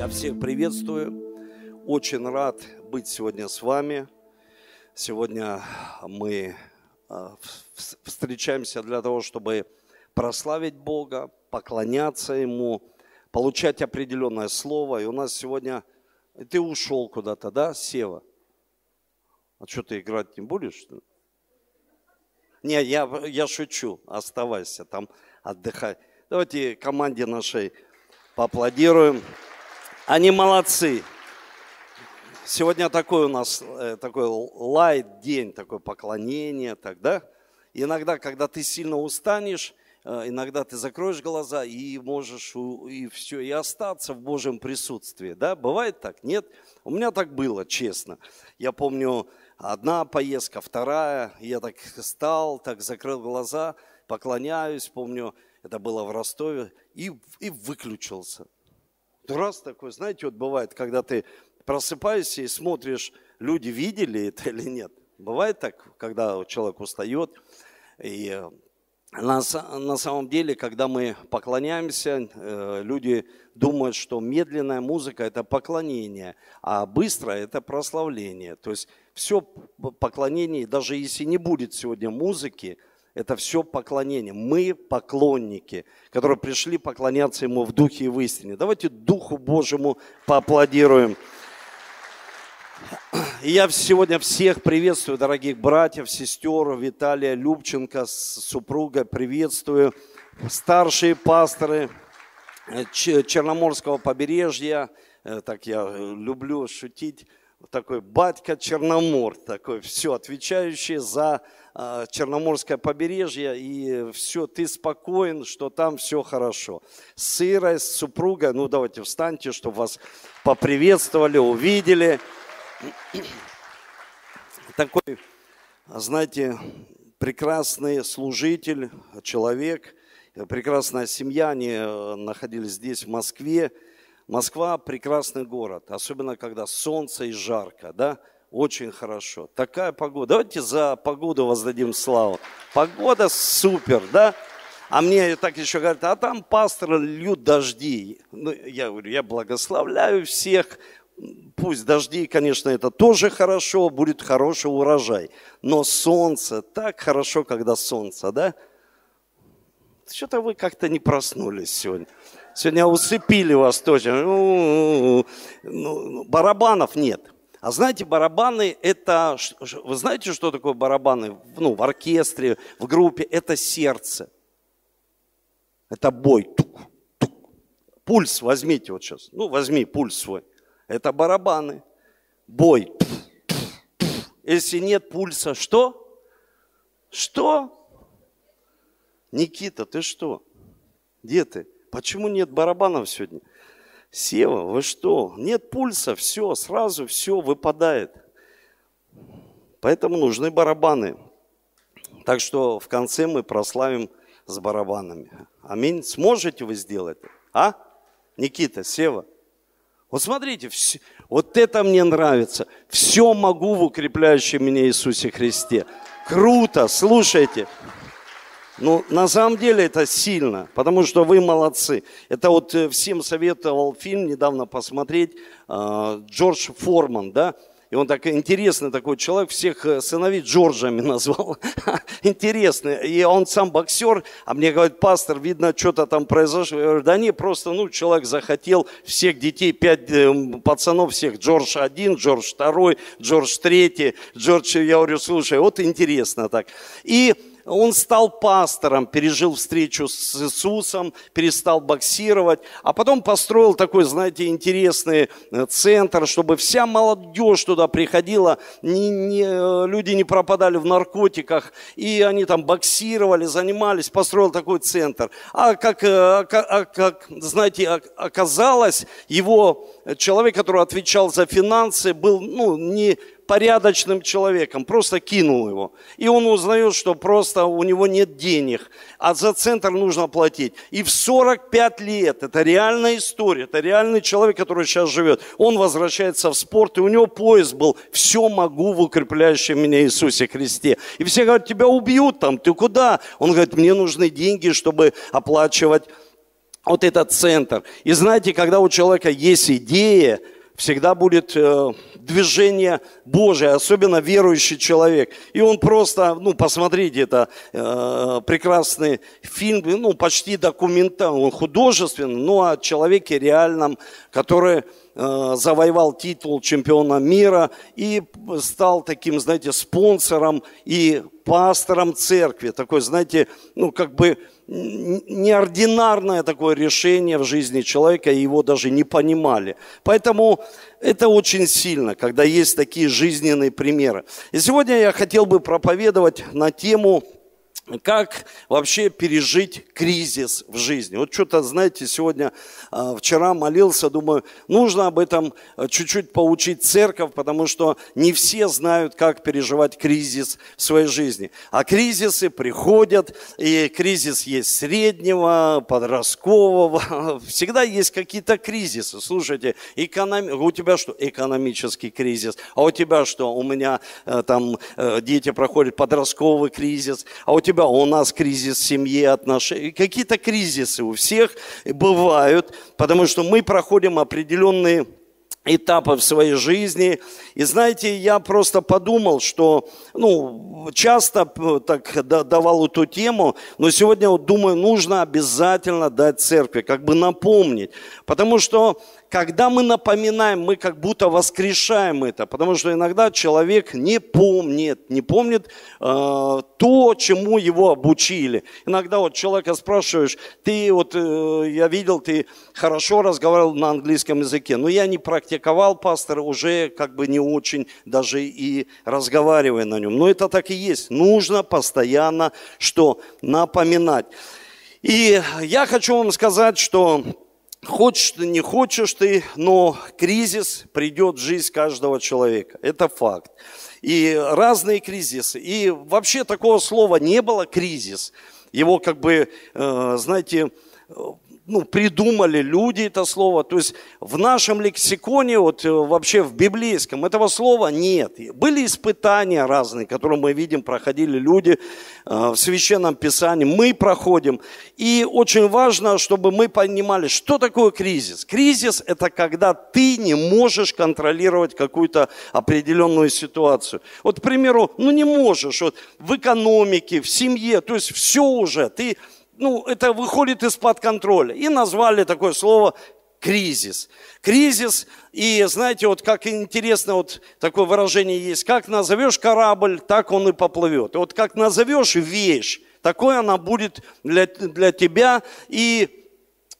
Я всех приветствую. Очень рад быть сегодня с вами. Сегодня мы а, встречаемся для того, чтобы прославить Бога, поклоняться Ему, получать определенное слово. И у нас сегодня... Ты ушел куда-то, да, Сева? А что, ты играть не будешь? Не, я, я шучу. Оставайся там, отдыхай. Давайте команде нашей поаплодируем. Они молодцы. Сегодня такой у нас э, такой лайт день, такое поклонение, так, да? Иногда, когда ты сильно устанешь, э, иногда ты закроешь глаза и можешь и все, и остаться в Божьем присутствии, да? Бывает так? Нет? У меня так было, честно. Я помню, одна поездка, вторая, я так стал, так закрыл глаза, поклоняюсь, помню, это было в Ростове, и, и выключился. Раз такой, знаете, вот бывает, когда ты просыпаешься и смотришь, люди видели это или нет. Бывает так, когда человек устает. И э, на, на самом деле, когда мы поклоняемся, э, люди думают, что медленная музыка – это поклонение, а быстрое – это прославление. То есть все поклонение, даже если не будет сегодня музыки, это все поклонение. Мы поклонники, которые пришли поклоняться Ему в духе и в истине. Давайте Духу Божьему поаплодируем. И я сегодня всех приветствую, дорогих братьев, сестер, Виталия Любченко с супругой приветствую, старшие пасторы э, Черноморского побережья, э, так я люблю шутить, такой батька Черномор, такой все, отвечающий за э, Черноморское побережье, и все, ты спокоен, что там все хорошо. С Ирой, с супругой, ну давайте встаньте, чтобы вас поприветствовали, увидели. Такой, знаете, прекрасный служитель, человек, прекрасная семья, они э, находились здесь, в Москве, Москва – прекрасный город, особенно когда солнце и жарко, да, очень хорошо. Такая погода. Давайте за погоду воздадим славу. Погода супер, да? А мне так еще говорят, а там пастор льют дожди. Ну, я говорю, я благословляю всех. Пусть дожди, конечно, это тоже хорошо, будет хороший урожай. Но солнце, так хорошо, когда солнце, да? Что-то вы как-то не проснулись сегодня. Сегодня усыпили вас тоже. Ну, ну, барабанов нет. А знаете, барабаны это... Вы знаете, что такое барабаны? Ну, в оркестре, в группе. Это сердце. Это бой. Тук, тук. Пульс возьмите вот сейчас. Ну, возьми пульс свой. Это барабаны. Бой. Если нет пульса, что? Что? Никита, ты что? Где ты? Почему нет барабанов сегодня? Сева, вы что? Нет пульса, все, сразу все выпадает. Поэтому нужны барабаны. Так что в конце мы прославим с барабанами. Аминь. Сможете вы сделать? А? Никита, Сева. Вот смотрите, все, вот это мне нравится. Все могу в укрепляющем меня Иисусе Христе. Круто, слушайте. Ну, на самом деле это сильно, потому что вы молодцы. Это вот э, всем советовал фильм недавно посмотреть, э, Джордж Форман, да, и он так интересный такой человек, всех э, сыновей Джорджами назвал. Интересный. И он сам боксер, а мне говорит, пастор, видно, что-то там произошло. Я говорю, да не, просто, ну, человек захотел всех детей, пять пацанов всех, Джордж один, Джордж второй, Джордж третий, Джордж, я говорю, слушай, вот интересно так. И он стал пастором, пережил встречу с Иисусом, перестал боксировать, а потом построил такой, знаете, интересный э, центр, чтобы вся молодежь туда приходила, не, не, э, люди не пропадали в наркотиках, и они там боксировали, занимались, построил такой центр. А как, э, а как знаете, оказалось, его человек, который отвечал за финансы, был ну, не порядочным человеком, просто кинул его. И он узнает, что просто у него нет денег, а за центр нужно платить. И в 45 лет, это реальная история, это реальный человек, который сейчас живет, он возвращается в спорт, и у него пояс был «Все могу в укрепляющем меня Иисусе Христе». И все говорят, тебя убьют там, ты куда? Он говорит, мне нужны деньги, чтобы оплачивать вот этот центр. И знаете, когда у человека есть идея, всегда будет э, движение Божие, особенно верующий человек. И он просто, ну, посмотрите, это э, прекрасный фильм, ну, почти документальный, он художественный, но о человеке реальном, который завоевал титул чемпиона мира и стал таким, знаете, спонсором и пастором церкви. Такой, знаете, ну, как бы неординарное такое решение в жизни человека, и его даже не понимали. Поэтому это очень сильно, когда есть такие жизненные примеры. И сегодня я хотел бы проповедовать на тему как вообще пережить кризис в жизни. Вот что-то, знаете, сегодня, а, вчера молился, думаю, нужно об этом а, чуть-чуть поучить церковь, потому что не все знают, как переживать кризис в своей жизни. А кризисы приходят, и кризис есть среднего, подросткового, всегда есть какие-то кризисы. Слушайте, экономи... у тебя что? Экономический кризис. А у тебя что? У меня э, там э, дети проходят подростковый кризис. А у тебя тебя, у нас кризис в семье, отношений. Какие-то кризисы у всех бывают, потому что мы проходим определенные этапы в своей жизни. И знаете, я просто подумал, что, ну, часто так давал эту тему, но сегодня вот думаю, нужно обязательно дать церкви, как бы напомнить. Потому что когда мы напоминаем, мы как будто воскрешаем это, потому что иногда человек не помнит, не помнит э, то, чему его обучили. Иногда вот человека спрашиваешь, ты вот, э, я видел, ты хорошо разговаривал на английском языке, но я не практиковал, пастор, уже как бы не очень даже и разговаривая на нем. Но это так и есть. Нужно постоянно что? Напоминать. И я хочу вам сказать, что Хочешь ты, не хочешь ты, но кризис придет в жизнь каждого человека. Это факт. И разные кризисы. И вообще такого слова не было кризис. Его как бы, э, знаете, ну, придумали люди это слово. То есть в нашем лексиконе, вот э, вообще в библейском, этого слова нет. Были испытания разные, которые мы видим, проходили люди э, в Священном Писании. Мы проходим. И очень важно, чтобы мы понимали, что такое кризис. Кризис – это когда ты не можешь контролировать какую-то определенную ситуацию. Вот, к примеру, ну не можешь. Вот в экономике, в семье, то есть все уже. Ты ну, это выходит из-под контроля. И назвали такое слово кризис. Кризис, и знаете, вот как интересно, вот такое выражение есть, как назовешь корабль, так он и поплывет. вот как назовешь вещь, такой она будет для, для тебя, и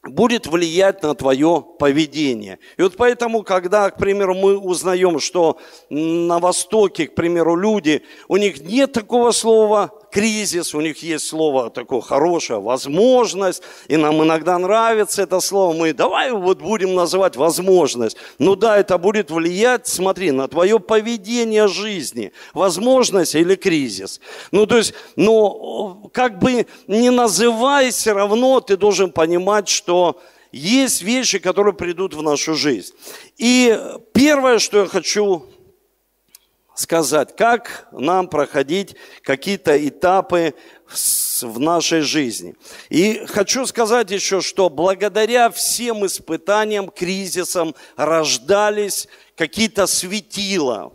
будет влиять на твое поведение. И вот поэтому, когда, к примеру, мы узнаем, что на Востоке, к примеру, люди, у них нет такого слова кризис, у них есть слово такое хорошее, возможность, и нам иногда нравится это слово, мы давай вот будем называть возможность. Ну да, это будет влиять, смотри, на твое поведение жизни, возможность или кризис. Ну то есть, ну как бы не называй, все равно ты должен понимать, что есть вещи, которые придут в нашу жизнь. И первое, что я хочу сказать, как нам проходить какие-то этапы в нашей жизни. И хочу сказать еще, что благодаря всем испытаниям, кризисам рождались какие-то светила,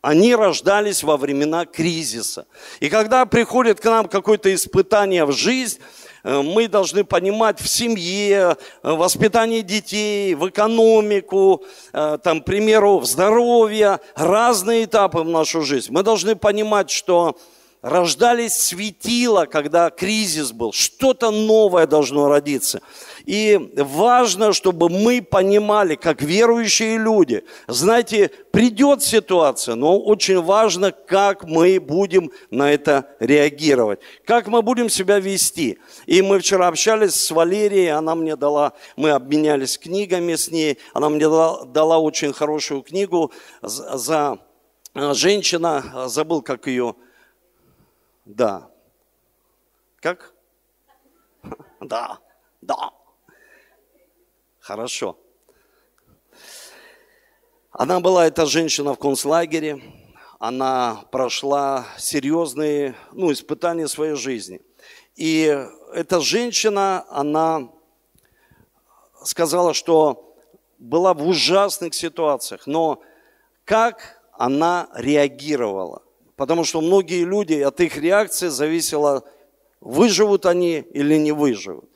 они рождались во времена кризиса. И когда приходит к нам какое-то испытание в жизнь, мы должны понимать в семье, э, воспитании детей, в экономику, э, там, к примеру, в здоровье, разные этапы в нашу жизнь. Мы должны понимать, что рождались светила, когда кризис был, что-то новое должно родиться. И важно, чтобы мы понимали, как верующие люди, знаете, придет ситуация, но очень важно, как мы будем на это реагировать, как мы будем себя вести. И мы вчера общались с Валерией, она мне дала, мы обменялись книгами с ней, она мне дала, дала очень хорошую книгу за, за э, женщина, забыл, как ее, да, как? Да, да. Хорошо. Она была, эта женщина, в концлагере. Она прошла серьезные ну, испытания своей жизни. И эта женщина, она сказала, что была в ужасных ситуациях, но как она реагировала? Потому что многие люди, от их реакции зависело, выживут они или не выживут.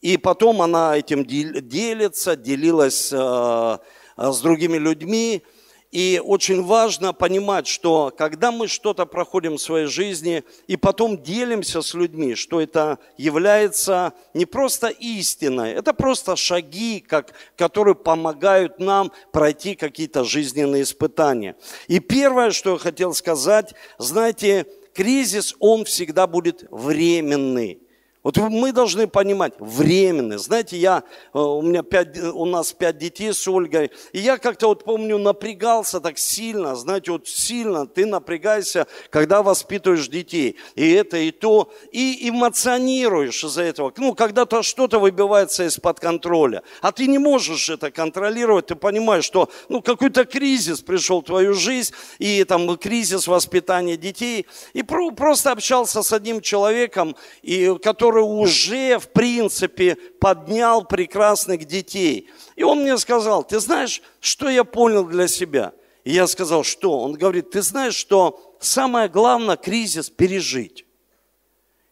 И потом она этим делится, делилась э, с другими людьми. И очень важно понимать, что когда мы что-то проходим в своей жизни и потом делимся с людьми, что это является не просто истиной, это просто шаги, как, которые помогают нам пройти какие-то жизненные испытания. И первое, что я хотел сказать, знаете, кризис, он всегда будет временный. Вот мы должны понимать, временно. Знаете, я, э, у, меня пять, у нас пять детей с Ольгой, и я как-то вот помню напрягался так сильно, знаете, вот сильно ты напрягаешься, когда воспитываешь детей. И это, и то, и эмоционируешь из-за этого. Ну, когда-то что-то выбивается из-под контроля, а ты не можешь это контролировать, ты понимаешь, что ну, какой-то кризис пришел в твою жизнь, и там кризис воспитания детей, и просто общался с одним человеком, и, который который уже, в принципе, поднял прекрасных детей. И он мне сказал, ты знаешь, что я понял для себя? И я сказал, что? Он говорит, ты знаешь, что самое главное кризис пережить.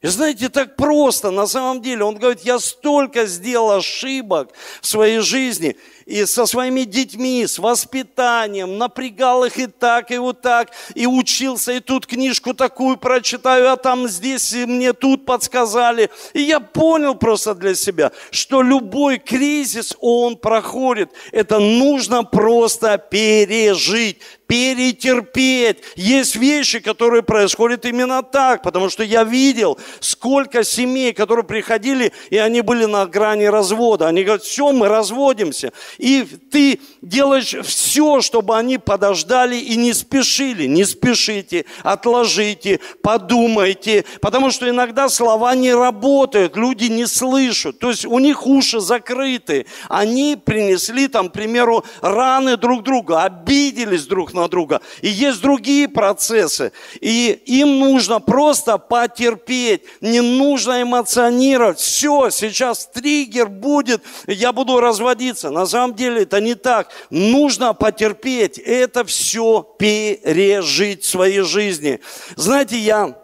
И знаете, так просто, на самом деле, он говорит, я столько сделал ошибок в своей жизни, и со своими детьми, с воспитанием, напрягал их и так, и вот так, и учился, и тут книжку такую прочитаю, а там здесь мне тут подсказали. И я понял просто для себя, что любой кризис, он проходит. Это нужно просто пережить, перетерпеть. Есть вещи, которые происходят именно так, потому что я видел, сколько семей, которые приходили, и они были на грани развода. Они говорят, все, мы разводимся. И ты делаешь все, чтобы они подождали и не спешили. Не спешите, отложите, подумайте. Потому что иногда слова не работают, люди не слышат. То есть у них уши закрыты. Они принесли там, к примеру, раны друг друга, обиделись друг на друга. И есть другие процессы. И им нужно просто потерпеть. Не нужно эмоционировать. Все, сейчас триггер будет, я буду разводиться. На самом деле это не так. Нужно потерпеть, это все пережить в своей жизни. Знаете, я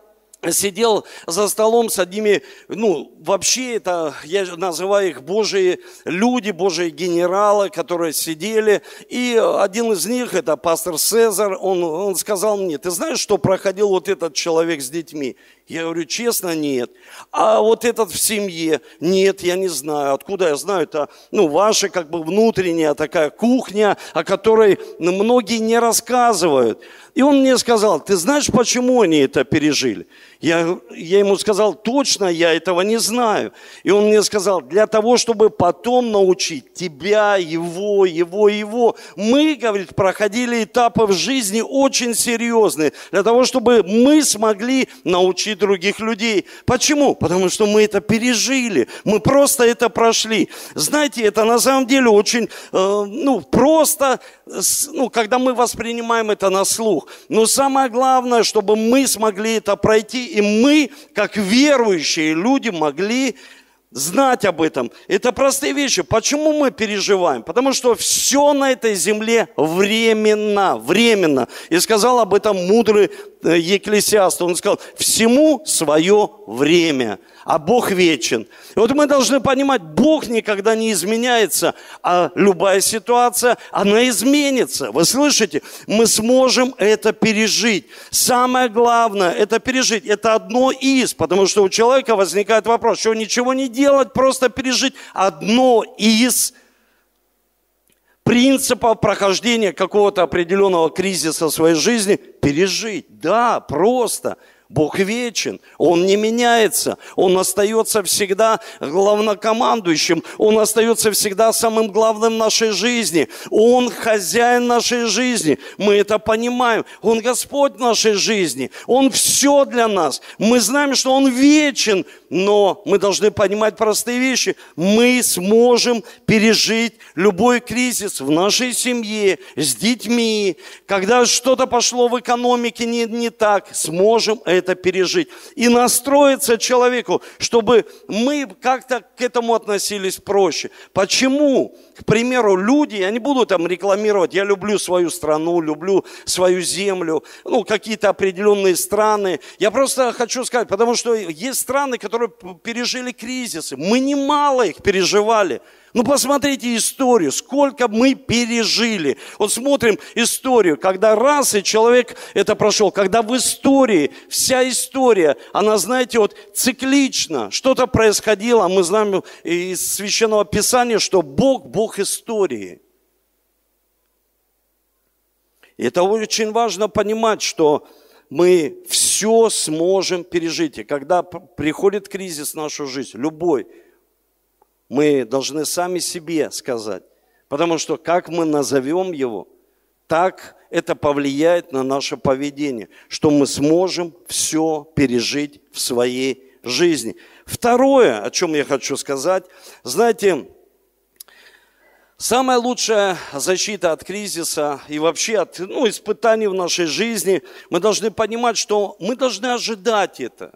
сидел за столом с одними, ну, вообще это, я называю их Божьи люди, Божьи генералы, которые сидели. И один из них, это пастор Цезарь, он, он сказал мне, ты знаешь, что проходил вот этот человек с детьми? Я говорю, честно, нет. А вот этот в семье? Нет, я не знаю. Откуда я знаю? Это, ну, ваша как бы внутренняя такая кухня, о которой многие не рассказывают. И он мне сказал, ты знаешь, почему они это пережили? Я, я ему сказал, точно я этого не знаю. И он мне сказал, для того, чтобы потом научить тебя, его, его, его. Мы, говорит, проходили этапы в жизни очень серьезные, для того, чтобы мы смогли научить других людей. Почему? Потому что мы это пережили, мы просто это прошли. Знаете, это на самом деле очень, э, ну, просто, ну, когда мы воспринимаем это на слух. Но самое главное, чтобы мы смогли это пройти, и мы, как верующие люди, могли знать об этом. Это простые вещи. Почему мы переживаем? Потому что все на этой земле временно, временно. И сказал об этом мудрый э, Екклесиаст. Он сказал, всему свое время а Бог вечен. И вот мы должны понимать, Бог никогда не изменяется, а любая ситуация, она изменится. Вы слышите? Мы сможем это пережить. Самое главное, это пережить. Это одно из, потому что у человека возникает вопрос, что ничего не делать, просто пережить. Одно из принципов прохождения какого-то определенного кризиса в своей жизни – пережить. Да, просто – Бог вечен, Он не меняется, Он остается всегда главнокомандующим, Он остается всегда самым главным в нашей жизни. Он хозяин нашей жизни, мы это понимаем. Он Господь нашей жизни, Он все для нас. Мы знаем, что Он вечен, но мы должны понимать простые вещи. Мы сможем пережить любой кризис в нашей семье, с детьми, когда что-то пошло в экономике не, не так, сможем это это пережить. И настроиться человеку, чтобы мы как-то к этому относились проще. Почему? К примеру, люди, я не буду там рекламировать, я люблю свою страну, люблю свою землю, ну, какие-то определенные страны. Я просто хочу сказать, потому что есть страны, которые пережили кризисы. Мы немало их переживали. Ну, посмотрите историю, сколько мы пережили. Вот смотрим историю, когда раз и человек это прошел, когда в истории, вся история, она, знаете, вот циклично, что-то происходило, мы знаем из Священного Писания, что Бог, Бог истории. И это очень важно понимать, что мы все сможем пережить. И когда приходит кризис в нашу жизнь, любой – мы должны сами себе сказать. Потому что как мы назовем его, так это повлияет на наше поведение, что мы сможем все пережить в своей жизни. Второе, о чем я хочу сказать, знаете, самая лучшая защита от кризиса и вообще от ну, испытаний в нашей жизни, мы должны понимать, что мы должны ожидать это.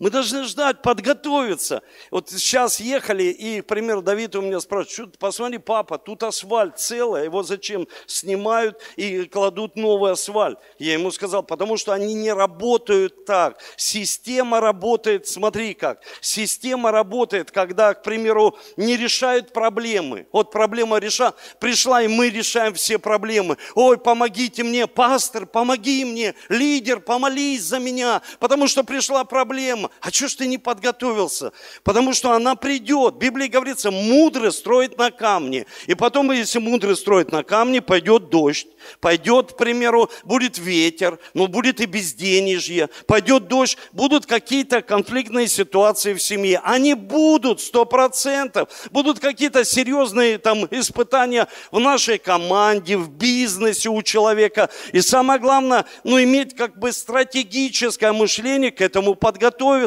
Мы должны ждать, подготовиться. Вот сейчас ехали, и, к примеру, Давид у меня спрашивает, посмотри, папа, тут асфальт целый, его зачем снимают и кладут новый асфальт? Я ему сказал, потому что они не работают так. Система работает, смотри как, система работает, когда, к примеру, не решают проблемы. Вот проблема реша, пришла, и мы решаем все проблемы. Ой, помогите мне, пастор, помоги мне, лидер, помолись за меня, потому что пришла проблема а что ж ты не подготовился? Потому что она придет. В Библии говорится, мудрый строит на камне. И потом, если мудрый строит на камне, пойдет дождь. Пойдет, к примеру, будет ветер, но будет и безденежье. Пойдет дождь, будут какие-то конфликтные ситуации в семье. Они будут, сто процентов. Будут какие-то серьезные там испытания в нашей команде, в бизнесе у человека. И самое главное, ну, иметь как бы стратегическое мышление к этому подготовиться.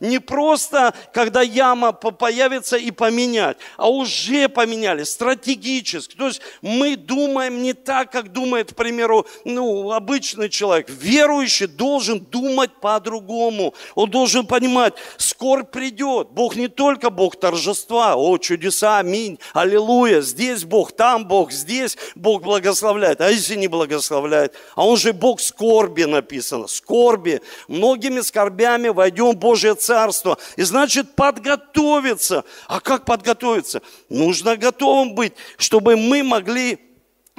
Не просто, когда яма появится и поменять, а уже поменяли стратегически. То есть мы думаем не так, как думает, к примеру, ну, обычный человек. Верующий должен думать по-другому. Он должен понимать, скоро придет. Бог не только Бог торжества, о, чудеса, аминь, аллилуйя. Здесь Бог, там Бог, здесь Бог благословляет. А если не благословляет? А он же Бог скорби написано. Скорби. Многими скорбями войдем Божье Царство. И значит подготовиться. А как подготовиться? Нужно готовым быть, чтобы мы могли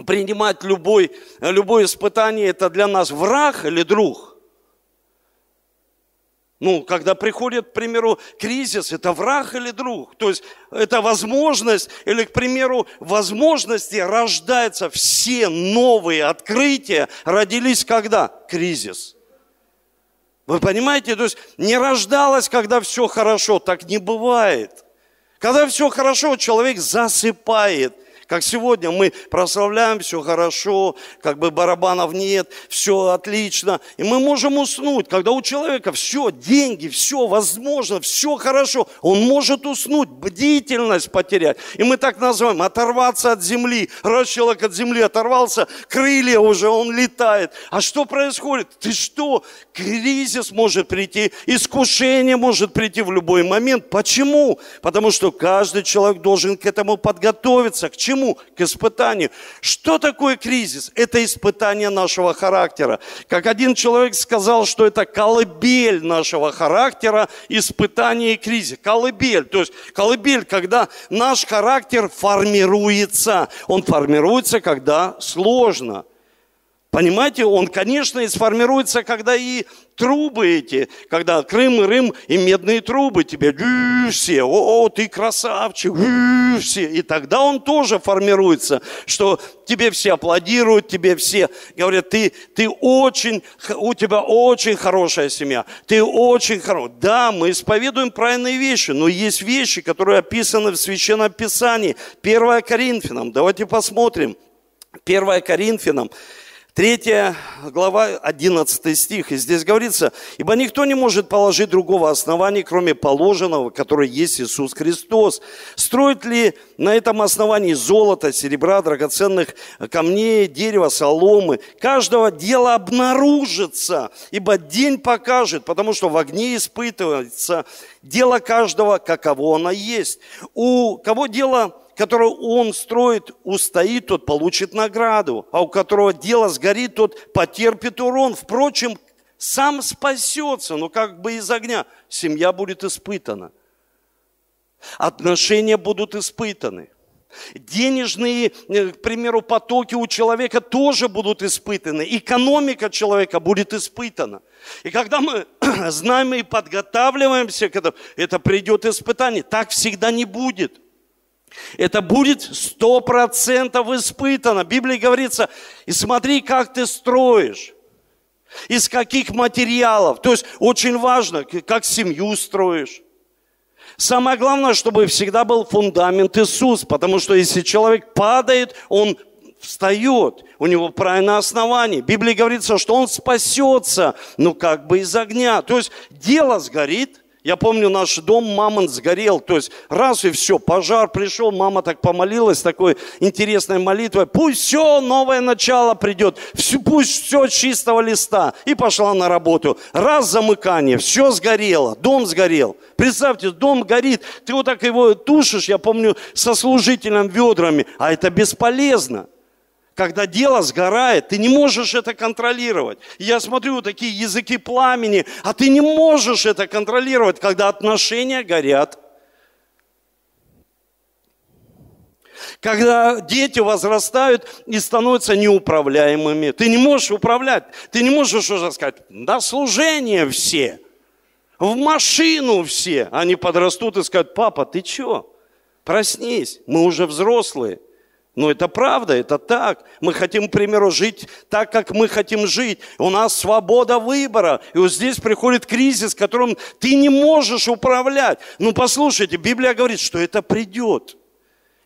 принимать любой, любое испытание, это для нас враг или друг? Ну, когда приходит, к примеру, кризис, это враг или друг? То есть это возможность, или, к примеру, возможности рождаются все новые открытия, родились когда? Кризис. Вы понимаете? То есть не рождалось, когда все хорошо, так не бывает. Когда все хорошо, человек засыпает – как сегодня мы прославляем, все хорошо, как бы барабанов нет, все отлично. И мы можем уснуть, когда у человека все, деньги, все возможно, все хорошо. Он может уснуть, бдительность потерять. И мы так называем, оторваться от земли. Раз человек от земли оторвался, крылья уже, он летает. А что происходит? Ты что? Кризис может прийти, искушение может прийти в любой момент. Почему? Потому что каждый человек должен к этому подготовиться. К чему? Чему? К испытанию. Что такое кризис? Это испытание нашего характера. Как один человек сказал, что это колыбель нашего характера, испытание и кризис. Колыбель. То есть колыбель, когда наш характер формируется. Он формируется, когда сложно. Понимаете, он, конечно, и сформируется, когда и трубы эти, когда Крым Рым и медные трубы тебе все, о, ты красавчик, все. И тогда он тоже формируется, что тебе все аплодируют, тебе все говорят, ты, ты очень, у тебя очень хорошая семья, ты очень хорош. Да, мы исповедуем правильные вещи, но есть вещи, которые описаны в Священном Писании. 1 Коринфянам, давайте посмотрим. 1 Коринфянам, Третья глава, 11 стих, и здесь говорится, «Ибо никто не может положить другого основания, кроме положенного, которое есть Иисус Христос. Строит ли на этом основании золото, серебра, драгоценных камней, дерева, соломы? Каждого дела обнаружится, ибо день покажет, потому что в огне испытывается дело каждого, каково оно есть. У кого дело которое он строит, устоит, тот получит награду, а у которого дело сгорит, тот потерпит урон. Впрочем, сам спасется, но как бы из огня. Семья будет испытана. Отношения будут испытаны. Денежные, э, к примеру, потоки у человека тоже будут испытаны. Экономика человека будет испытана. И когда мы знаем и подготавливаемся к этому, это придет испытание. Так всегда не будет. Это будет сто процентов испытано. В Библии говорится, и смотри, как ты строишь. Из каких материалов. То есть очень важно, как семью строишь. Самое главное, чтобы всегда был фундамент Иисус, потому что если человек падает, он встает, у него правильное основание. В Библии говорится, что он спасется, ну как бы из огня. То есть дело сгорит – я помню, наш дом мамонт сгорел, то есть раз и все, пожар пришел, мама так помолилась, такой интересной молитвой, пусть все, новое начало придет, все, пусть все чистого листа. И пошла на работу. Раз замыкание, все сгорело, дом сгорел. Представьте, дом горит, ты вот так его тушишь, я помню, со служителем ведрами, а это бесполезно когда дело сгорает, ты не можешь это контролировать. Я смотрю, такие языки пламени, а ты не можешь это контролировать, когда отношения горят. Когда дети возрастают и становятся неуправляемыми. Ты не можешь управлять. Ты не можешь уже сказать, на служение все, в машину все. Они подрастут и скажут, папа, ты что? Проснись, мы уже взрослые. Но это правда, это так. Мы хотим, к примеру, жить так, как мы хотим жить. У нас свобода выбора. И вот здесь приходит кризис, которым ты не можешь управлять. Ну, послушайте, Библия говорит, что это придет.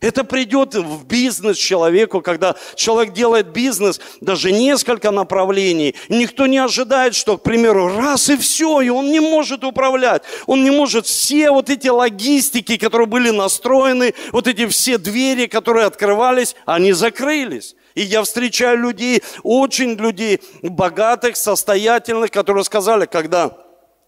Это придет в бизнес человеку, когда человек делает бизнес, даже несколько направлений. Никто не ожидает, что, к примеру, раз и все, и он не может управлять. Он не может все вот эти логистики, которые были настроены, вот эти все двери, которые открывались, они закрылись. И я встречаю людей, очень людей, богатых, состоятельных, которые сказали, когда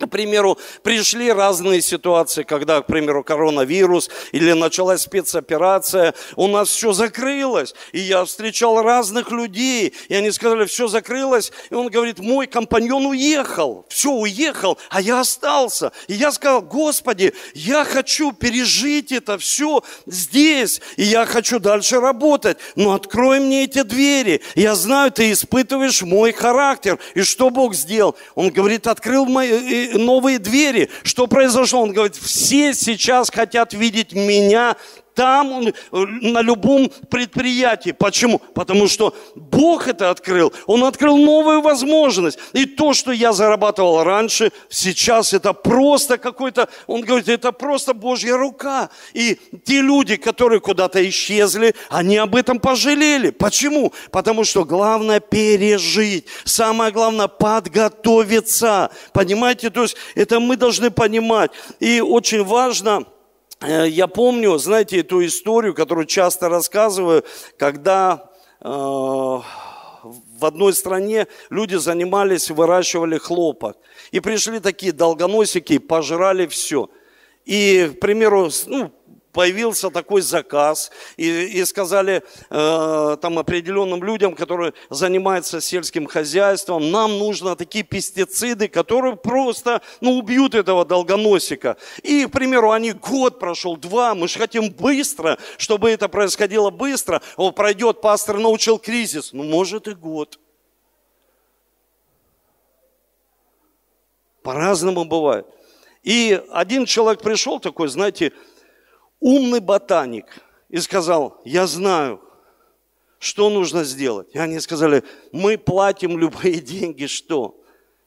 к примеру, пришли разные ситуации, когда, к примеру, коронавирус или началась спецоперация, у нас все закрылось. И я встречал разных людей, и они сказали, все закрылось. И он говорит, мой компаньон уехал, все уехал, а я остался. И я сказал, Господи, я хочу пережить это все здесь, и я хочу дальше работать, но открой мне эти двери. Я знаю, ты испытываешь мой характер. И что Бог сделал? Он говорит, открыл мои новые двери. Что произошло? Он говорит, все сейчас хотят видеть меня там, на любом предприятии. Почему? Потому что Бог это открыл. Он открыл новую возможность. И то, что я зарабатывал раньше, сейчас это просто какой-то, он говорит, это просто Божья рука. И те люди, которые куда-то исчезли, они об этом пожалели. Почему? Потому что главное пережить. Самое главное подготовиться. Понимаете? То есть это мы должны понимать. И очень важно, Э, я помню, знаете, эту историю, которую часто рассказываю, когда э, в одной стране люди занимались, выращивали хлопок. И пришли такие долгоносики, пожрали все. И, к примеру, ну, появился такой заказ, и, и сказали э, там определенным людям, которые занимаются сельским хозяйством, нам нужно такие пестициды, которые просто ну, убьют этого долгоносика. И, к примеру, они год прошел, два, мы же хотим быстро, чтобы это происходило быстро. Он пройдет, пастор научил кризис, ну, может и год. По-разному бывает. И один человек пришел такой, знаете, умный ботаник и сказал, я знаю, что нужно сделать. И они сказали, мы платим любые деньги, что?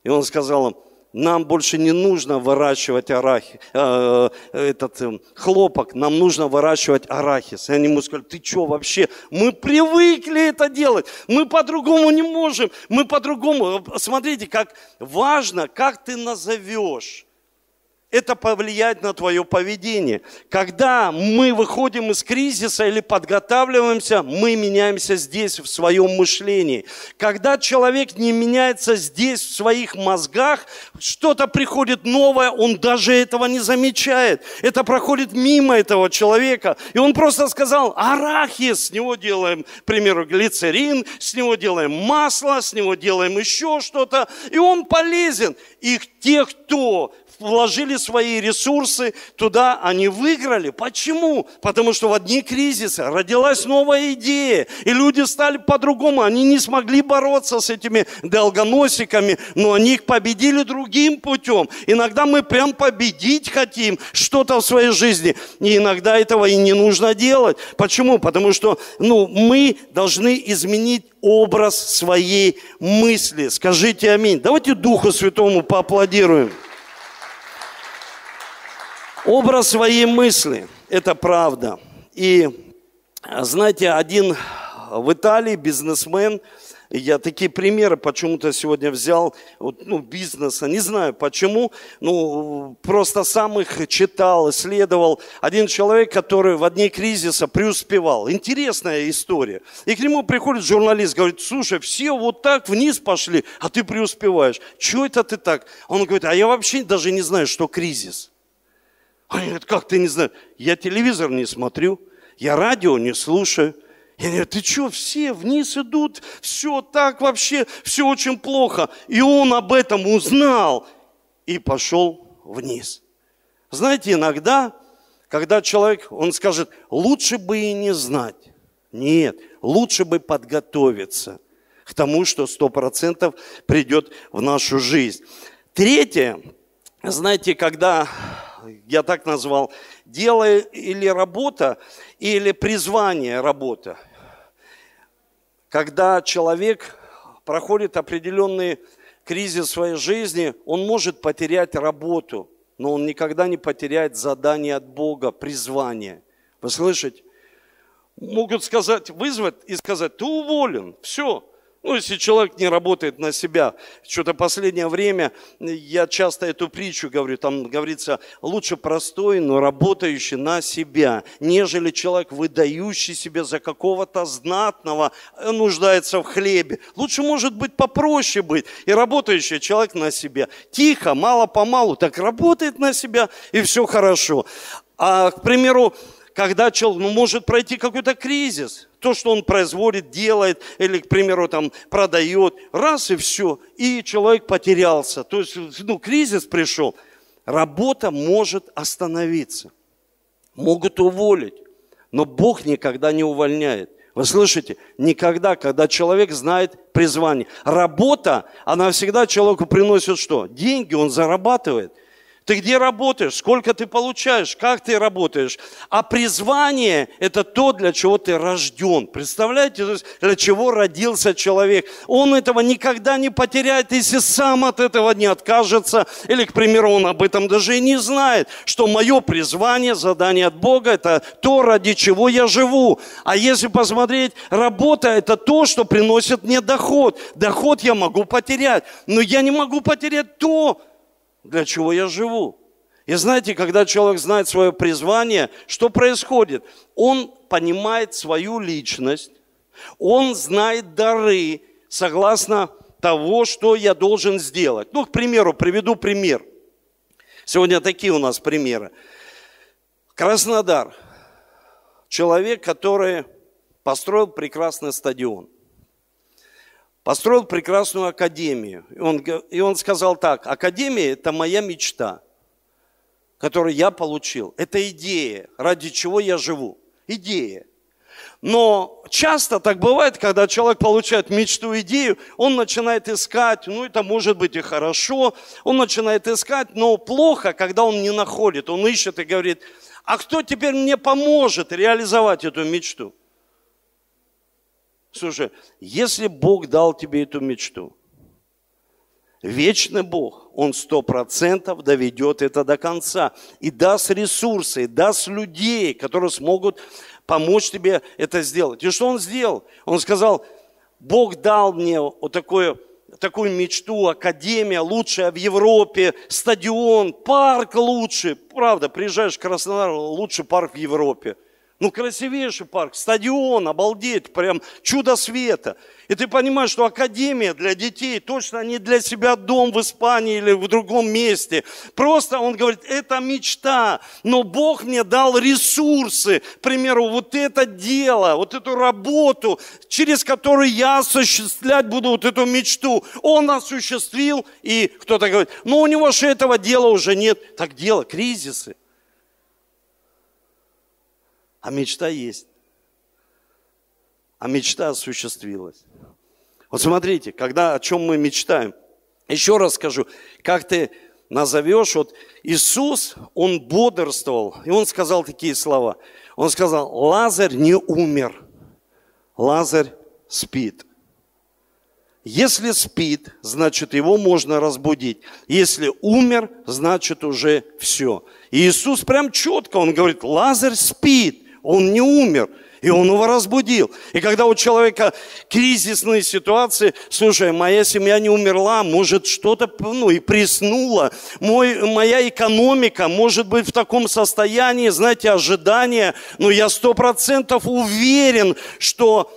И он сказал им, нам больше не нужно выращивать арахи, э, этот э, хлопок, нам нужно выращивать арахис. И они ему сказали, ты что вообще? Мы привыкли это делать, мы по-другому не можем, мы по-другому. Смотрите, как важно, как ты назовешь это повлияет на твое поведение. Когда мы выходим из кризиса или подготавливаемся, мы меняемся здесь в своем мышлении. Когда человек не меняется здесь в своих мозгах, что-то приходит новое, он даже этого не замечает. Это проходит мимо этого человека. И он просто сказал, арахис, с него делаем, к примеру, глицерин, с него делаем масло, с него делаем еще что-то. И он полезен. И те, кто вложили свои ресурсы туда, они выиграли. Почему? Потому что в одни кризисы родилась новая идея, и люди стали по-другому. Они не смогли бороться с этими долгоносиками, но они их победили другим путем. Иногда мы прям победить хотим что-то в своей жизни, и иногда этого и не нужно делать. Почему? Потому что ну, мы должны изменить образ своей мысли. Скажите аминь. Давайте Духу Святому поаплодируем. Образ своей мысли – это правда. И знаете, один в Италии бизнесмен, я такие примеры почему-то сегодня взял, ну, бизнеса, не знаю почему, ну, просто сам их читал, исследовал. Один человек, который в одни кризиса преуспевал. Интересная история. И к нему приходит журналист, говорит, слушай, все вот так вниз пошли, а ты преуспеваешь. Чего это ты так? Он говорит, а я вообще даже не знаю, что кризис. Они говорят, как ты не знаешь? Я телевизор не смотрю, я радио не слушаю. Я говорю, ты что, все вниз идут, все так вообще, все очень плохо. И он об этом узнал и пошел вниз. Знаете, иногда, когда человек, он скажет, лучше бы и не знать. Нет, лучше бы подготовиться к тому, что сто процентов придет в нашу жизнь. Третье, знаете, когда я так назвал, дело или работа, или призвание работа. Когда человек проходит определенный кризис в своей жизни, он может потерять работу, но он никогда не потеряет задание от Бога, призвание. Вы слышите? Могут сказать, вызвать и сказать, ты уволен, все, ну, если человек не работает на себя, что-то последнее время, я часто эту притчу говорю, там говорится, лучше простой, но работающий на себя, нежели человек, выдающий себя за какого-то знатного, э, нуждается в хлебе. Лучше, может быть, попроще быть и работающий человек на себя. Тихо, мало-помалу, так работает на себя, и все хорошо. А, к примеру, когда человек ну, может пройти какой-то кризис, то, что он производит, делает, или, к примеру, там, продает, раз и все, и человек потерялся. То есть, ну, кризис пришел. Работа может остановиться, могут уволить, но Бог никогда не увольняет. Вы слышите? Никогда, когда человек знает призвание. Работа, она всегда человеку приносит что? Деньги он зарабатывает – ты где работаешь? Сколько ты получаешь? Как ты работаешь? А призвание – это то, для чего ты рожден. Представляете, то есть для чего родился человек. Он этого никогда не потеряет, если сам от этого не откажется. Или, к примеру, он об этом даже и не знает, что мое призвание, задание от Бога – это то, ради чего я живу. А если посмотреть, работа – это то, что приносит мне доход. Доход я могу потерять, но я не могу потерять то, для чего я живу. И знаете, когда человек знает свое призвание, что происходит? Он понимает свою личность, он знает дары согласно того, что я должен сделать. Ну, к примеру, приведу пример. Сегодня такие у нас примеры. Краснодар. Человек, который построил прекрасный стадион построил прекрасную академию. И он, и он сказал так, академия – это моя мечта, которую я получил. Это идея, ради чего я живу. Идея. Но часто так бывает, когда человек получает мечту, идею, он начинает искать, ну это может быть и хорошо, он начинает искать, но плохо, когда он не находит. Он ищет и говорит, а кто теперь мне поможет реализовать эту мечту? Слушай, если Бог дал тебе эту мечту, вечный Бог, Он сто процентов доведет это до конца и даст ресурсы, и даст людей, которые смогут помочь тебе это сделать. И что Он сделал? Он сказал, Бог дал мне вот такое такую мечту, академия лучшая в Европе, стадион, парк лучший. Правда, приезжаешь в Краснодар, лучший парк в Европе. Ну, красивейший парк, стадион, обалдеть, прям чудо света. И ты понимаешь, что академия для детей точно не для себя дом в Испании или в другом месте. Просто он говорит, это мечта, но Бог мне дал ресурсы, к примеру, вот это дело, вот эту работу, через которую я осуществлять буду вот эту мечту. Он осуществил, и кто-то говорит, ну у него же этого дела уже нет. Так дело, кризисы а мечта есть. А мечта осуществилась. Вот смотрите, когда о чем мы мечтаем. Еще раз скажу, как ты назовешь, вот Иисус, Он бодрствовал, и Он сказал такие слова. Он сказал, Лазарь не умер, Лазарь спит. Если спит, значит его можно разбудить. Если умер, значит уже все. И Иисус прям четко, он говорит, Лазарь спит он не умер. И он его разбудил. И когда у человека кризисные ситуации, слушай, моя семья не умерла, может что-то, ну и приснуло, мой, моя экономика может быть в таком состоянии, знаете, ожидания, но я сто процентов уверен, что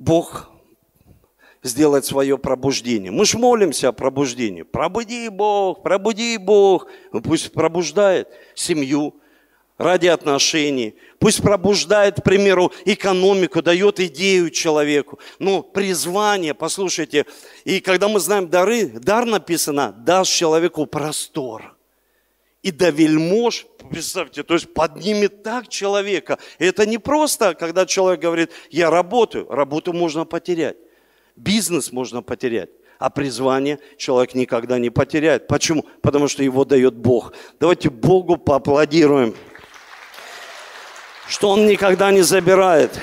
Бог сделать свое пробуждение. Мы же молимся о пробуждении. Пробуди Бог, пробуди Бог. Пусть пробуждает семью, ради отношений. Пусть пробуждает, к примеру, экономику, дает идею человеку. Ну, призвание, послушайте. И когда мы знаем дары, дар написано, даст человеку простор. И до вельмож, представьте, то есть поднимет так человека. И это не просто, когда человек говорит, я работаю. Работу можно потерять. Бизнес можно потерять а призвание человек никогда не потеряет. Почему? Потому что его дает Бог. Давайте Богу поаплодируем что Он никогда не забирает.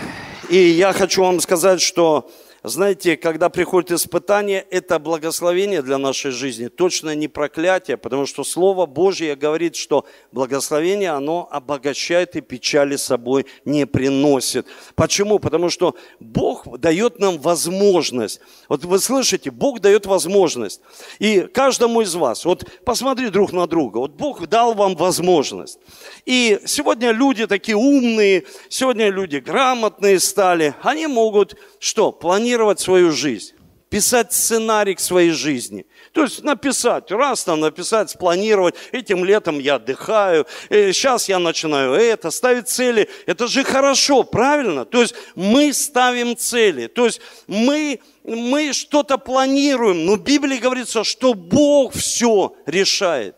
И я хочу вам сказать, что знаете, когда приходит испытание, это благословение для нашей жизни, точно не проклятие, потому что Слово Божье говорит, что благословение, оно обогащает и печали собой не приносит. Почему? Потому что Бог дает нам возможность. Вот вы слышите, Бог дает возможность. И каждому из вас, вот посмотри друг на друга, вот Бог дал вам возможность. И сегодня люди такие умные, сегодня люди грамотные стали, они могут что? Планировать свою жизнь писать сценарий к своей жизни. То есть написать, раз там написать, спланировать, этим летом я отдыхаю, сейчас э, я начинаю это, ставить цели. Это же хорошо, правильно? То есть мы ставим цели, то есть мы, мы что-то планируем, но в Библии говорится, что Бог все решает.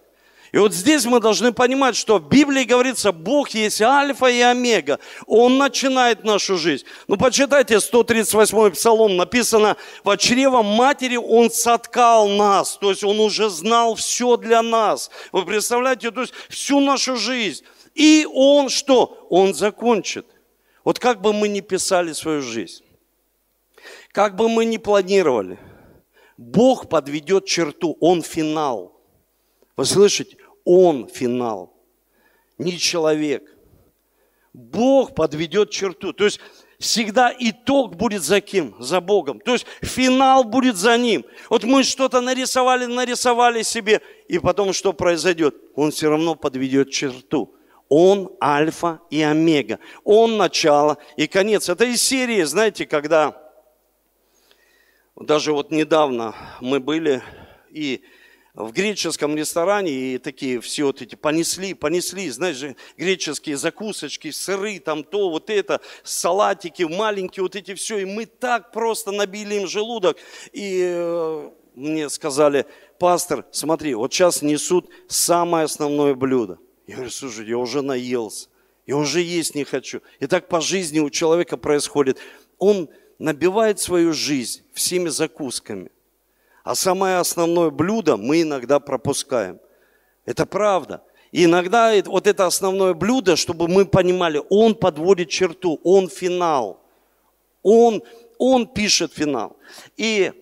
И вот здесь мы должны понимать, что в Библии говорится, Бог есть альфа и омега. Он начинает нашу жизнь. Ну, почитайте 138-й псалом, написано, в чрево матери Он соткал нас. То есть Он уже знал все для нас. Вы представляете, то есть всю нашу жизнь. И Он что? Он закончит. Вот как бы мы ни писали свою жизнь, как бы мы ни планировали, Бог подведет черту, Он финал. Вы слышите? Он финал, не человек. Бог подведет черту. То есть всегда итог будет за кем? За Богом. То есть финал будет за ним. Вот мы что-то нарисовали, нарисовали себе, и потом что произойдет? Он все равно подведет черту. Он альфа и омега. Он начало и конец. Это из серии, знаете, когда даже вот недавно мы были, и в греческом ресторане и такие все вот эти понесли, понесли, знаешь же, греческие закусочки, сыры, там то, вот это, салатики маленькие, вот эти все. И мы так просто набили им желудок. И э, мне сказали, пастор, смотри, вот сейчас несут самое основное блюдо. Я говорю, слушай, я уже наелся, я уже есть не хочу. И так по жизни у человека происходит. Он набивает свою жизнь всеми закусками – а самое основное блюдо мы иногда пропускаем. Это правда. И иногда вот это основное блюдо, чтобы мы понимали, он подводит черту, он финал. Он, он пишет финал. И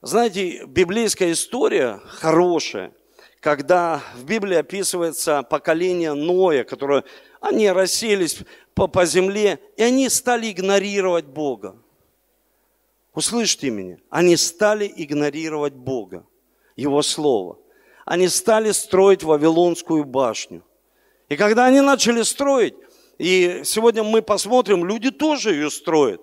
Знаете, библейская история хорошая, когда в Библии описывается поколение Ноя, которое они расселись по, по земле, и они стали игнорировать Бога. Услышьте меня, они стали игнорировать Бога, Его Слово. Они стали строить Вавилонскую башню. И когда они начали строить, и сегодня мы посмотрим, люди тоже ее строят.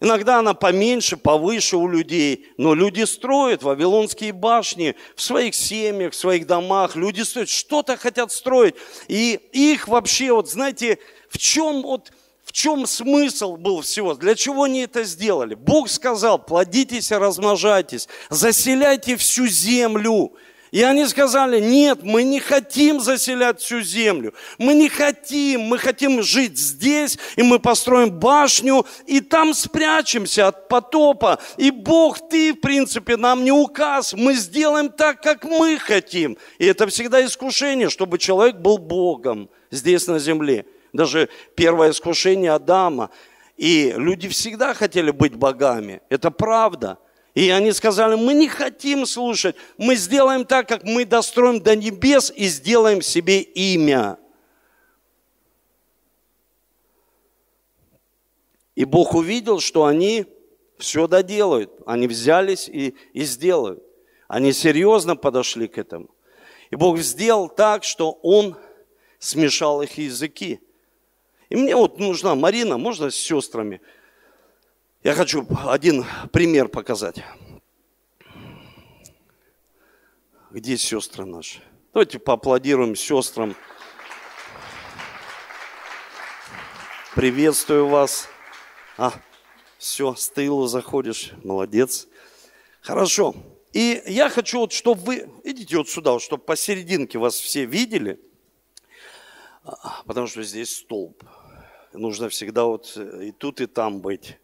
Иногда она поменьше, повыше у людей, но люди строят вавилонские башни в своих семьях, в своих домах. Люди строят, что-то хотят строить. И их вообще, вот знаете, в чем, вот, чем смысл был всего? Для чего они это сделали? Бог сказал, плодитесь и размножайтесь, заселяйте всю землю. И они сказали, нет, мы не хотим заселять всю землю. Мы не хотим, мы хотим жить здесь, и мы построим башню, и там спрячемся от потопа. И Бог, ты, в принципе, нам не указ, мы сделаем так, как мы хотим. И это всегда искушение, чтобы человек был Богом здесь на земле. Даже первое искушение Адама. И люди всегда хотели быть богами. Это правда. И они сказали, мы не хотим слушать, мы сделаем так, как мы достроим до небес и сделаем себе имя. И Бог увидел, что они все доделают. Они взялись и, и сделают. Они серьезно подошли к этому. И Бог сделал так, что Он смешал их языки. И мне вот нужна Марина, можно с сестрами – я хочу один пример показать. Где сестры наши? Давайте поаплодируем сестрам. Приветствую вас. А, все, с тылу заходишь. Молодец. Хорошо. И я хочу, вот, чтобы вы, идите вот сюда, вот, чтобы посерединке вас все видели, а, потому что здесь столб. Нужно всегда вот и тут, и там быть.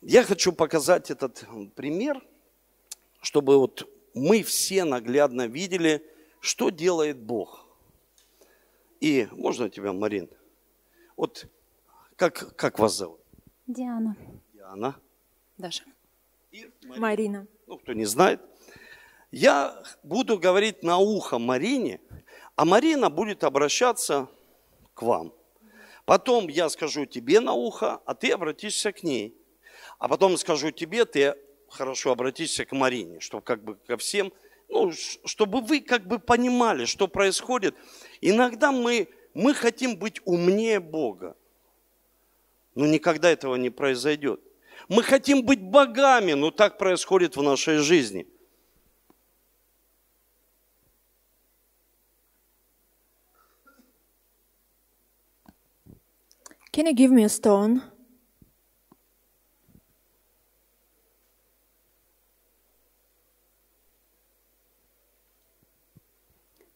Я хочу показать этот пример, чтобы вот мы все наглядно видели, что делает Бог. И можно тебя, Марин? Вот как, как вас зовут? Диана. Диана. Даша. И Марина. Марина. Ну, кто не знает. Я буду говорить на ухо Марине, а Марина будет обращаться к вам. Потом я скажу тебе на ухо, а ты обратишься к ней. А потом скажу тебе, ты хорошо обратишься к Марине, чтобы как бы ко всем, ну, чтобы вы как бы понимали, что происходит. Иногда мы, мы хотим быть умнее Бога, но никогда этого не произойдет. Мы хотим быть богами, но так происходит в нашей жизни. Can you give me a stone?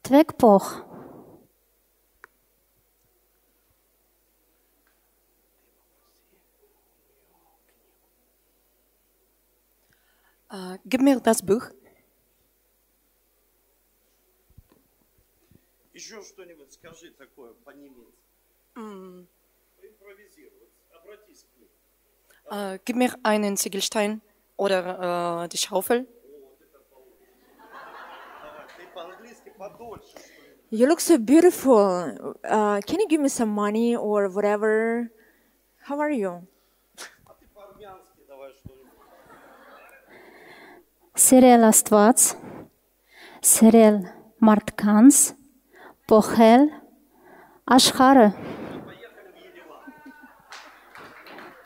Tvekpoch. Uh, gib mir das Buch. Еще что-нибудь скажи такое по-немецки. Mm. Импровизируй. Обратись к ней. Uh, gib mir einen Ziegelstein oder uh, die Schaufel. You look so beautiful. Uh, can you give me some money or whatever? How are you? Сирел Аствац, Сирел Мартканс, Похел, Ашхара.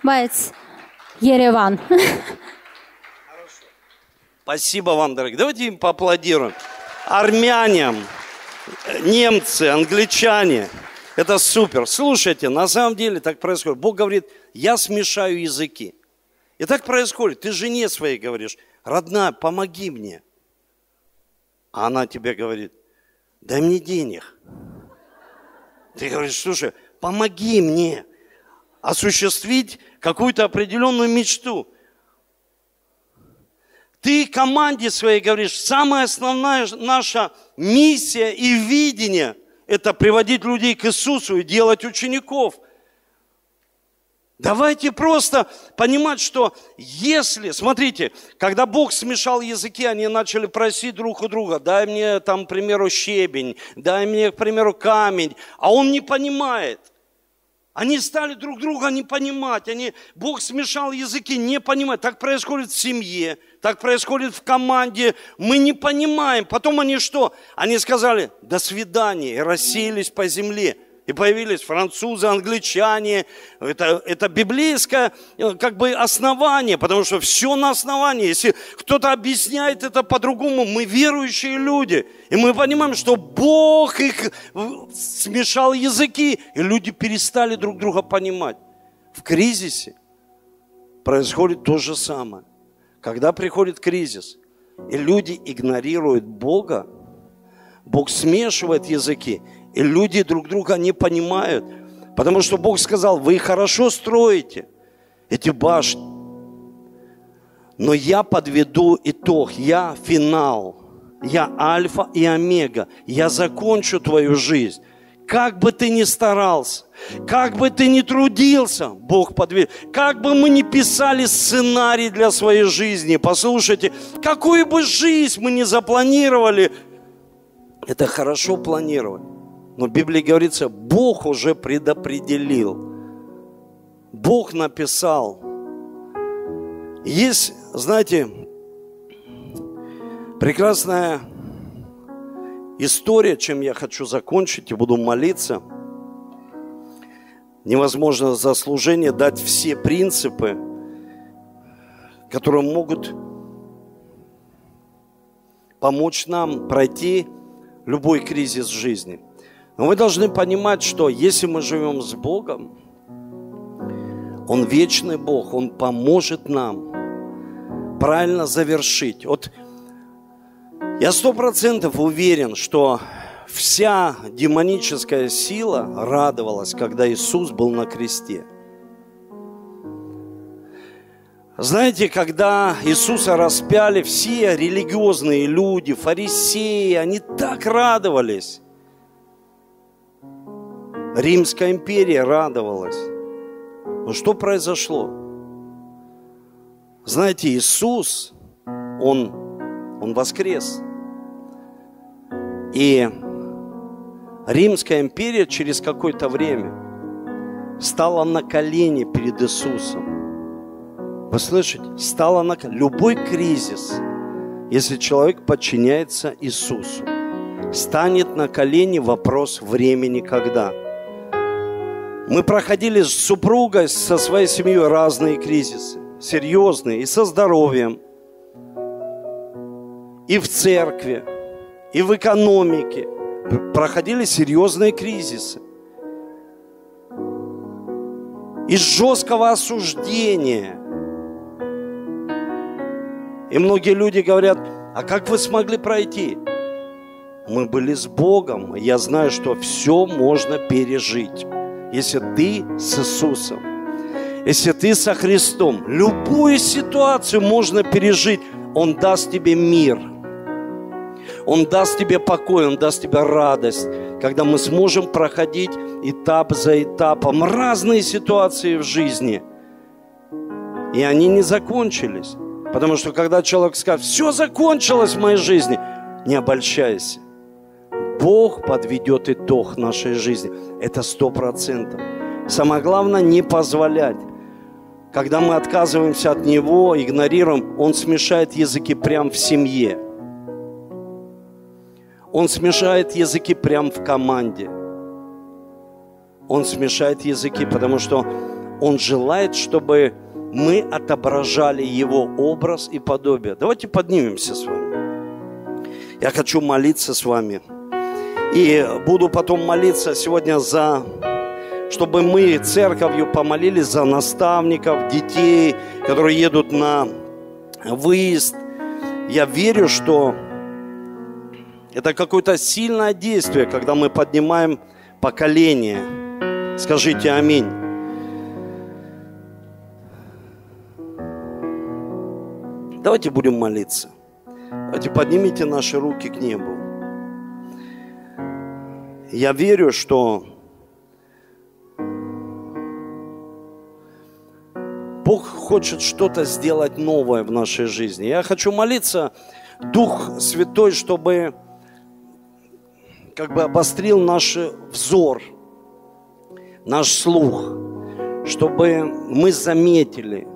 Байц, Ереван. Спасибо вам, дорогие. Давайте им поаплодируем армянам, немцы, англичане. Это супер. Слушайте, на самом деле так происходит. Бог говорит, я смешаю языки. И так происходит. Ты жене своей говоришь, родная, помоги мне. А она тебе говорит, дай мне денег. Ты говоришь, слушай, помоги мне осуществить какую-то определенную мечту. Ты команде своей говоришь, самая основная наша миссия и видение – это приводить людей к Иисусу и делать учеников. Давайте просто понимать, что если, смотрите, когда Бог смешал языки, они начали просить друг у друга, дай мне там, к примеру, щебень, дай мне, к примеру, камень, а он не понимает. Они стали друг друга не понимать, они, Бог смешал языки, не понимать. Так происходит в семье, так происходит в команде, мы не понимаем. Потом они что? Они сказали, до свидания, и рассеялись по земле. И появились французы, англичане. Это, это библейское э, как бы основание, потому что все на основании. Если кто-то объясняет это по-другому, мы верующие люди. И мы понимаем, что Бог их смешал языки, и люди перестали друг друга понимать. В кризисе происходит то же самое. Когда приходит кризис, и люди игнорируют Бога, Бог смешивает языки, и люди друг друга не понимают. Потому что Бог сказал, вы хорошо строите эти башни. Но я подведу итог, я финал, я альфа и омега, я закончу твою жизнь. Как бы ты ни старался, как бы ты ни трудился, Бог подведет. Как бы мы ни писали сценарий для своей жизни, послушайте, какую бы жизнь мы ни запланировали, это хорошо планировать. Но в Библии говорится, Бог уже предопределил. Бог написал. Есть, знаете, прекрасная история, чем я хочу закончить и буду молиться. Невозможно за служение дать все принципы, которые могут помочь нам пройти любой кризис жизни – но вы должны понимать, что если мы живем с Богом, Он вечный Бог, Он поможет нам правильно завершить. Вот я сто процентов уверен, что вся демоническая сила радовалась, когда Иисус был на кресте. Знаете, когда Иисуса распяли, все религиозные люди, фарисеи, они так радовались. Римская империя радовалась. Но что произошло? Знаете, Иисус, Он, Он воскрес. И Римская империя через какое-то время стала на колени перед Иисусом. Вы слышите? Стала на колени. Любой кризис, если человек подчиняется Иисусу, станет на колени вопрос времени когда – мы проходили с супругой, со своей семьей разные кризисы, серьезные, и со здоровьем, и в церкви, и в экономике. Проходили серьезные кризисы. Из жесткого осуждения. И многие люди говорят, а как вы смогли пройти? Мы были с Богом, я знаю, что все можно пережить если ты с Иисусом, если ты со Христом, любую ситуацию можно пережить. Он даст тебе мир. Он даст тебе покой, Он даст тебе радость, когда мы сможем проходить этап за этапом разные ситуации в жизни. И они не закончились. Потому что когда человек скажет, все закончилось в моей жизни, не обольщайся. Бог подведет итог нашей жизни. Это сто процентов. Самое главное не позволять. Когда мы отказываемся от Него, игнорируем, Он смешает языки прямо в семье. Он смешает языки прямо в команде. Он смешает языки, потому что Он желает, чтобы мы отображали Его образ и подобие. Давайте поднимемся с вами. Я хочу молиться с вами. И буду потом молиться сегодня за, чтобы мы церковью помолились за наставников, детей, которые едут на выезд. Я верю, что это какое-то сильное действие, когда мы поднимаем поколение. Скажите аминь. Давайте будем молиться. Давайте поднимите наши руки к небу. Я верю, что Бог хочет что-то сделать новое в нашей жизни. Я хочу молиться, Дух Святой, чтобы как бы обострил наш взор, наш слух, чтобы мы заметили.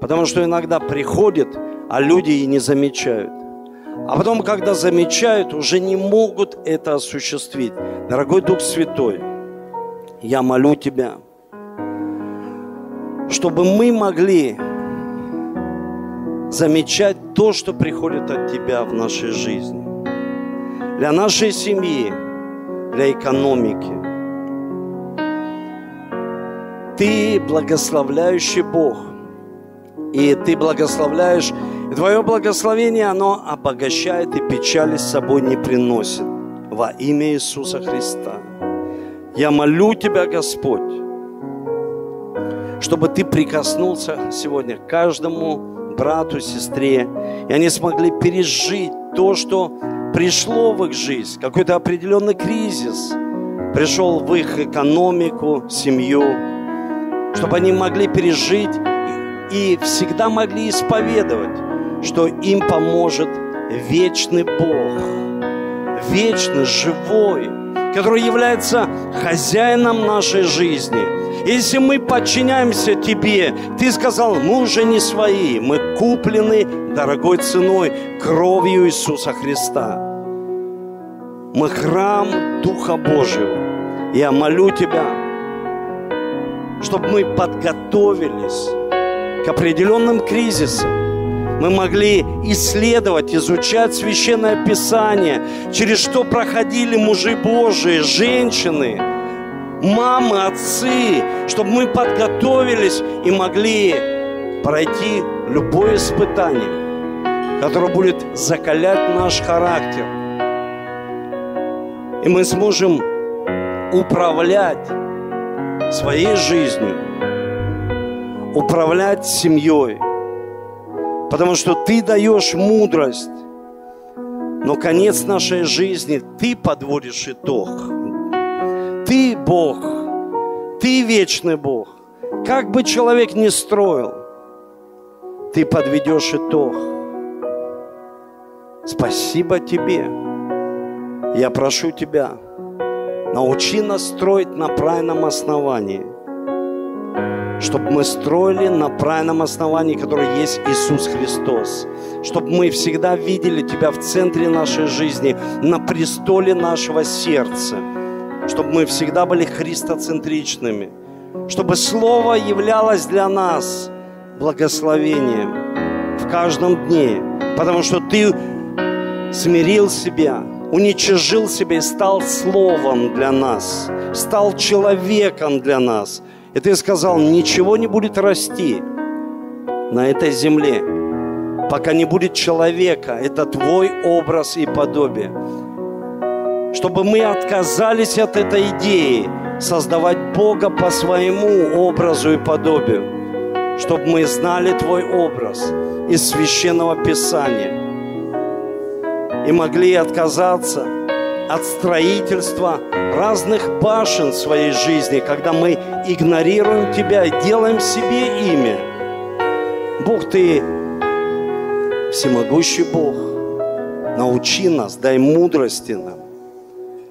Потому что иногда приходит, а люди и не замечают. А потом, когда замечают, уже не могут это осуществить. Дорогой Дух Святой, я молю Тебя, чтобы мы могли замечать то, что приходит от Тебя в нашей жизни. Для нашей семьи, для экономики. Ты благословляющий Бог. И Ты благословляешь, и Твое благословение, оно обогащает и печали с собой не приносит. Во имя Иисуса Христа. Я молю Тебя, Господь, чтобы Ты прикоснулся сегодня к каждому брату, сестре, и они смогли пережить то, что пришло в их жизнь, какой-то определенный кризис пришел в их экономику, семью, чтобы они могли пережить и всегда могли исповедовать, что им поможет вечный Бог, вечный, живой, который является хозяином нашей жизни. Если мы подчиняемся Тебе, Ты сказал, мы уже не свои, мы куплены дорогой ценой, кровью Иисуса Христа. Мы храм Духа Божьего. Я молю Тебя, чтобы мы подготовились к определенным кризисам, мы могли исследовать, изучать Священное Писание, через что проходили мужи Божии, женщины, мамы, отцы, чтобы мы подготовились и могли пройти любое испытание, которое будет закалять наш характер. И мы сможем управлять своей жизнью, управлять семьей, потому что Ты даешь мудрость. Но конец нашей жизни Ты подводишь итог. Ты Бог, Ты вечный Бог. Как бы человек ни строил, Ты подведешь итог. Спасибо Тебе. Я прошу Тебя, научи нас строить на правильном основании – чтобы мы строили на правильном основании, которое есть Иисус Христос. Чтобы мы всегда видели Тебя в центре нашей жизни, на престоле нашего сердца. Чтобы мы всегда были христоцентричными. Чтобы Слово являлось для нас благословением в каждом дне. Потому что Ты смирил себя, уничижил себя и стал Словом для нас, стал человеком для нас – и ты сказал, ничего не будет расти на этой земле, пока не будет человека. Это твой образ и подобие. Чтобы мы отказались от этой идеи создавать Бога по своему образу и подобию. Чтобы мы знали твой образ из священного писания. И могли отказаться от строительства разных башен своей жизни, когда мы игнорируем Тебя и делаем себе имя. Бог, Ты всемогущий Бог. Научи нас, дай мудрости нам,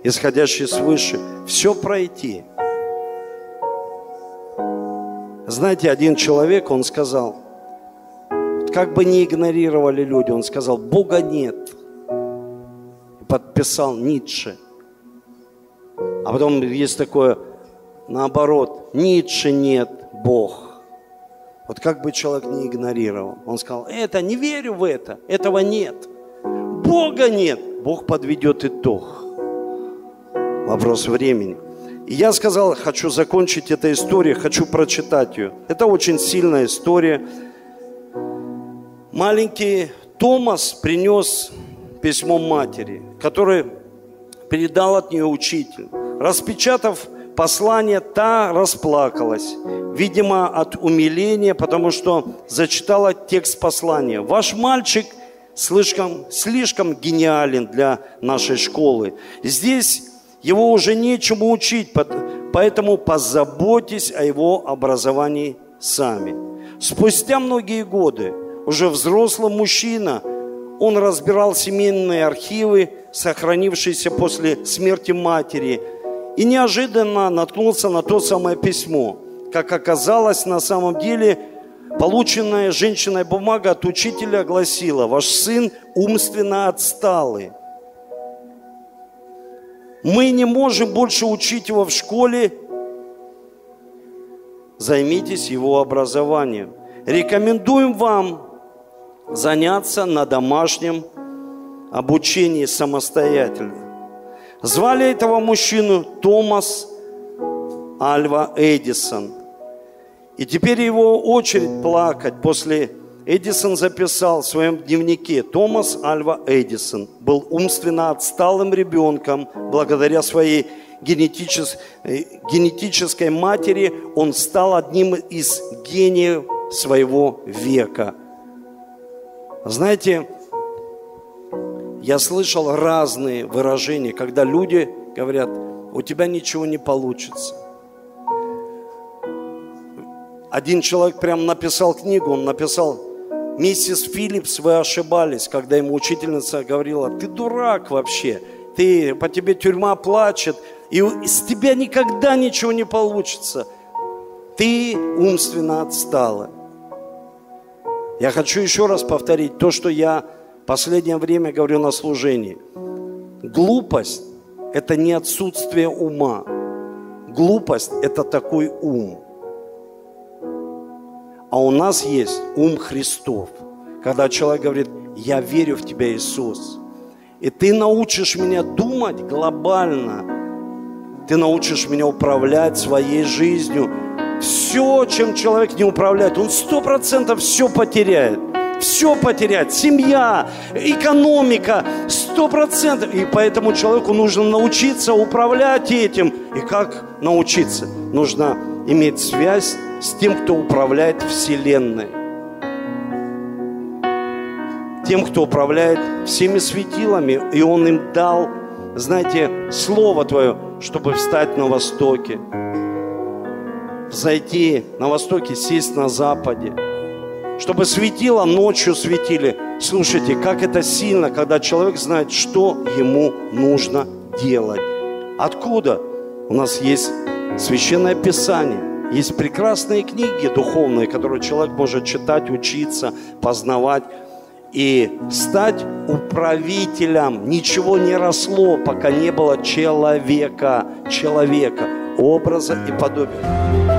исходящей свыше, все пройти. Знаете, один человек, он сказал, как бы ни игнорировали люди, он сказал, Бога нет – подписал Ницше. А потом есть такое, наоборот, Ницше нет, Бог. Вот как бы человек не игнорировал. Он сказал, это, не верю в это, этого нет. Бога нет. Бог подведет итог. Вопрос времени. И я сказал, хочу закончить эту историю, хочу прочитать ее. Это очень сильная история. Маленький Томас принес письмо матери, которое передал от нее учитель. Распечатав послание, та расплакалась, видимо, от умиления, потому что зачитала текст послания. Ваш мальчик слишком, слишком гениален для нашей школы. Здесь его уже нечему учить, поэтому позаботьтесь о его образовании сами. Спустя многие годы, уже взрослый мужчина, он разбирал семейные архивы, сохранившиеся после смерти матери, и неожиданно наткнулся на то самое письмо. Как оказалось, на самом деле, полученная женщиной бумага от учителя гласила, ваш сын умственно отсталый. Мы не можем больше учить его в школе. Займитесь его образованием. Рекомендуем вам заняться на домашнем обучении самостоятельно. Звали этого мужчину Томас Альва Эдисон. И теперь его очередь плакать после Эдисон записал в своем дневнике, Томас Альва Эдисон был умственно отсталым ребенком. Благодаря своей генетичес, э, генетической матери он стал одним из гениев своего века. Знаете, я слышал разные выражения, когда люди говорят, у тебя ничего не получится. Один человек прям написал книгу, он написал Миссис Филлипс, вы ошибались, когда ему учительница говорила, ты дурак вообще, ты, по тебе тюрьма плачет, и из тебя никогда ничего не получится. Ты умственно отстала. Я хочу еще раз повторить то, что я последнее время говорю на служении. Глупость – это не отсутствие ума. Глупость – это такой ум – а у нас есть ум Христов. Когда человек говорит, я верю в Тебя, Иисус. И ты научишь меня думать глобально. Ты научишь меня управлять своей жизнью. Все, чем человек не управляет, он сто процентов все потеряет. Все потерять. Семья, экономика, сто процентов. И поэтому человеку нужно научиться управлять этим. И как научиться? Нужно иметь связь с тем, кто управляет Вселенной. Тем, кто управляет всеми светилами, и Он им дал, знаете, Слово Твое, чтобы встать на востоке, зайти на востоке, сесть на западе, чтобы светило ночью светили. Слушайте, как это сильно, когда человек знает, что ему нужно делать. Откуда? У нас есть Священное Писание. Есть прекрасные книги духовные, которые человек может читать, учиться, познавать и стать управителем. Ничего не росло, пока не было человека, человека, образа и подобия.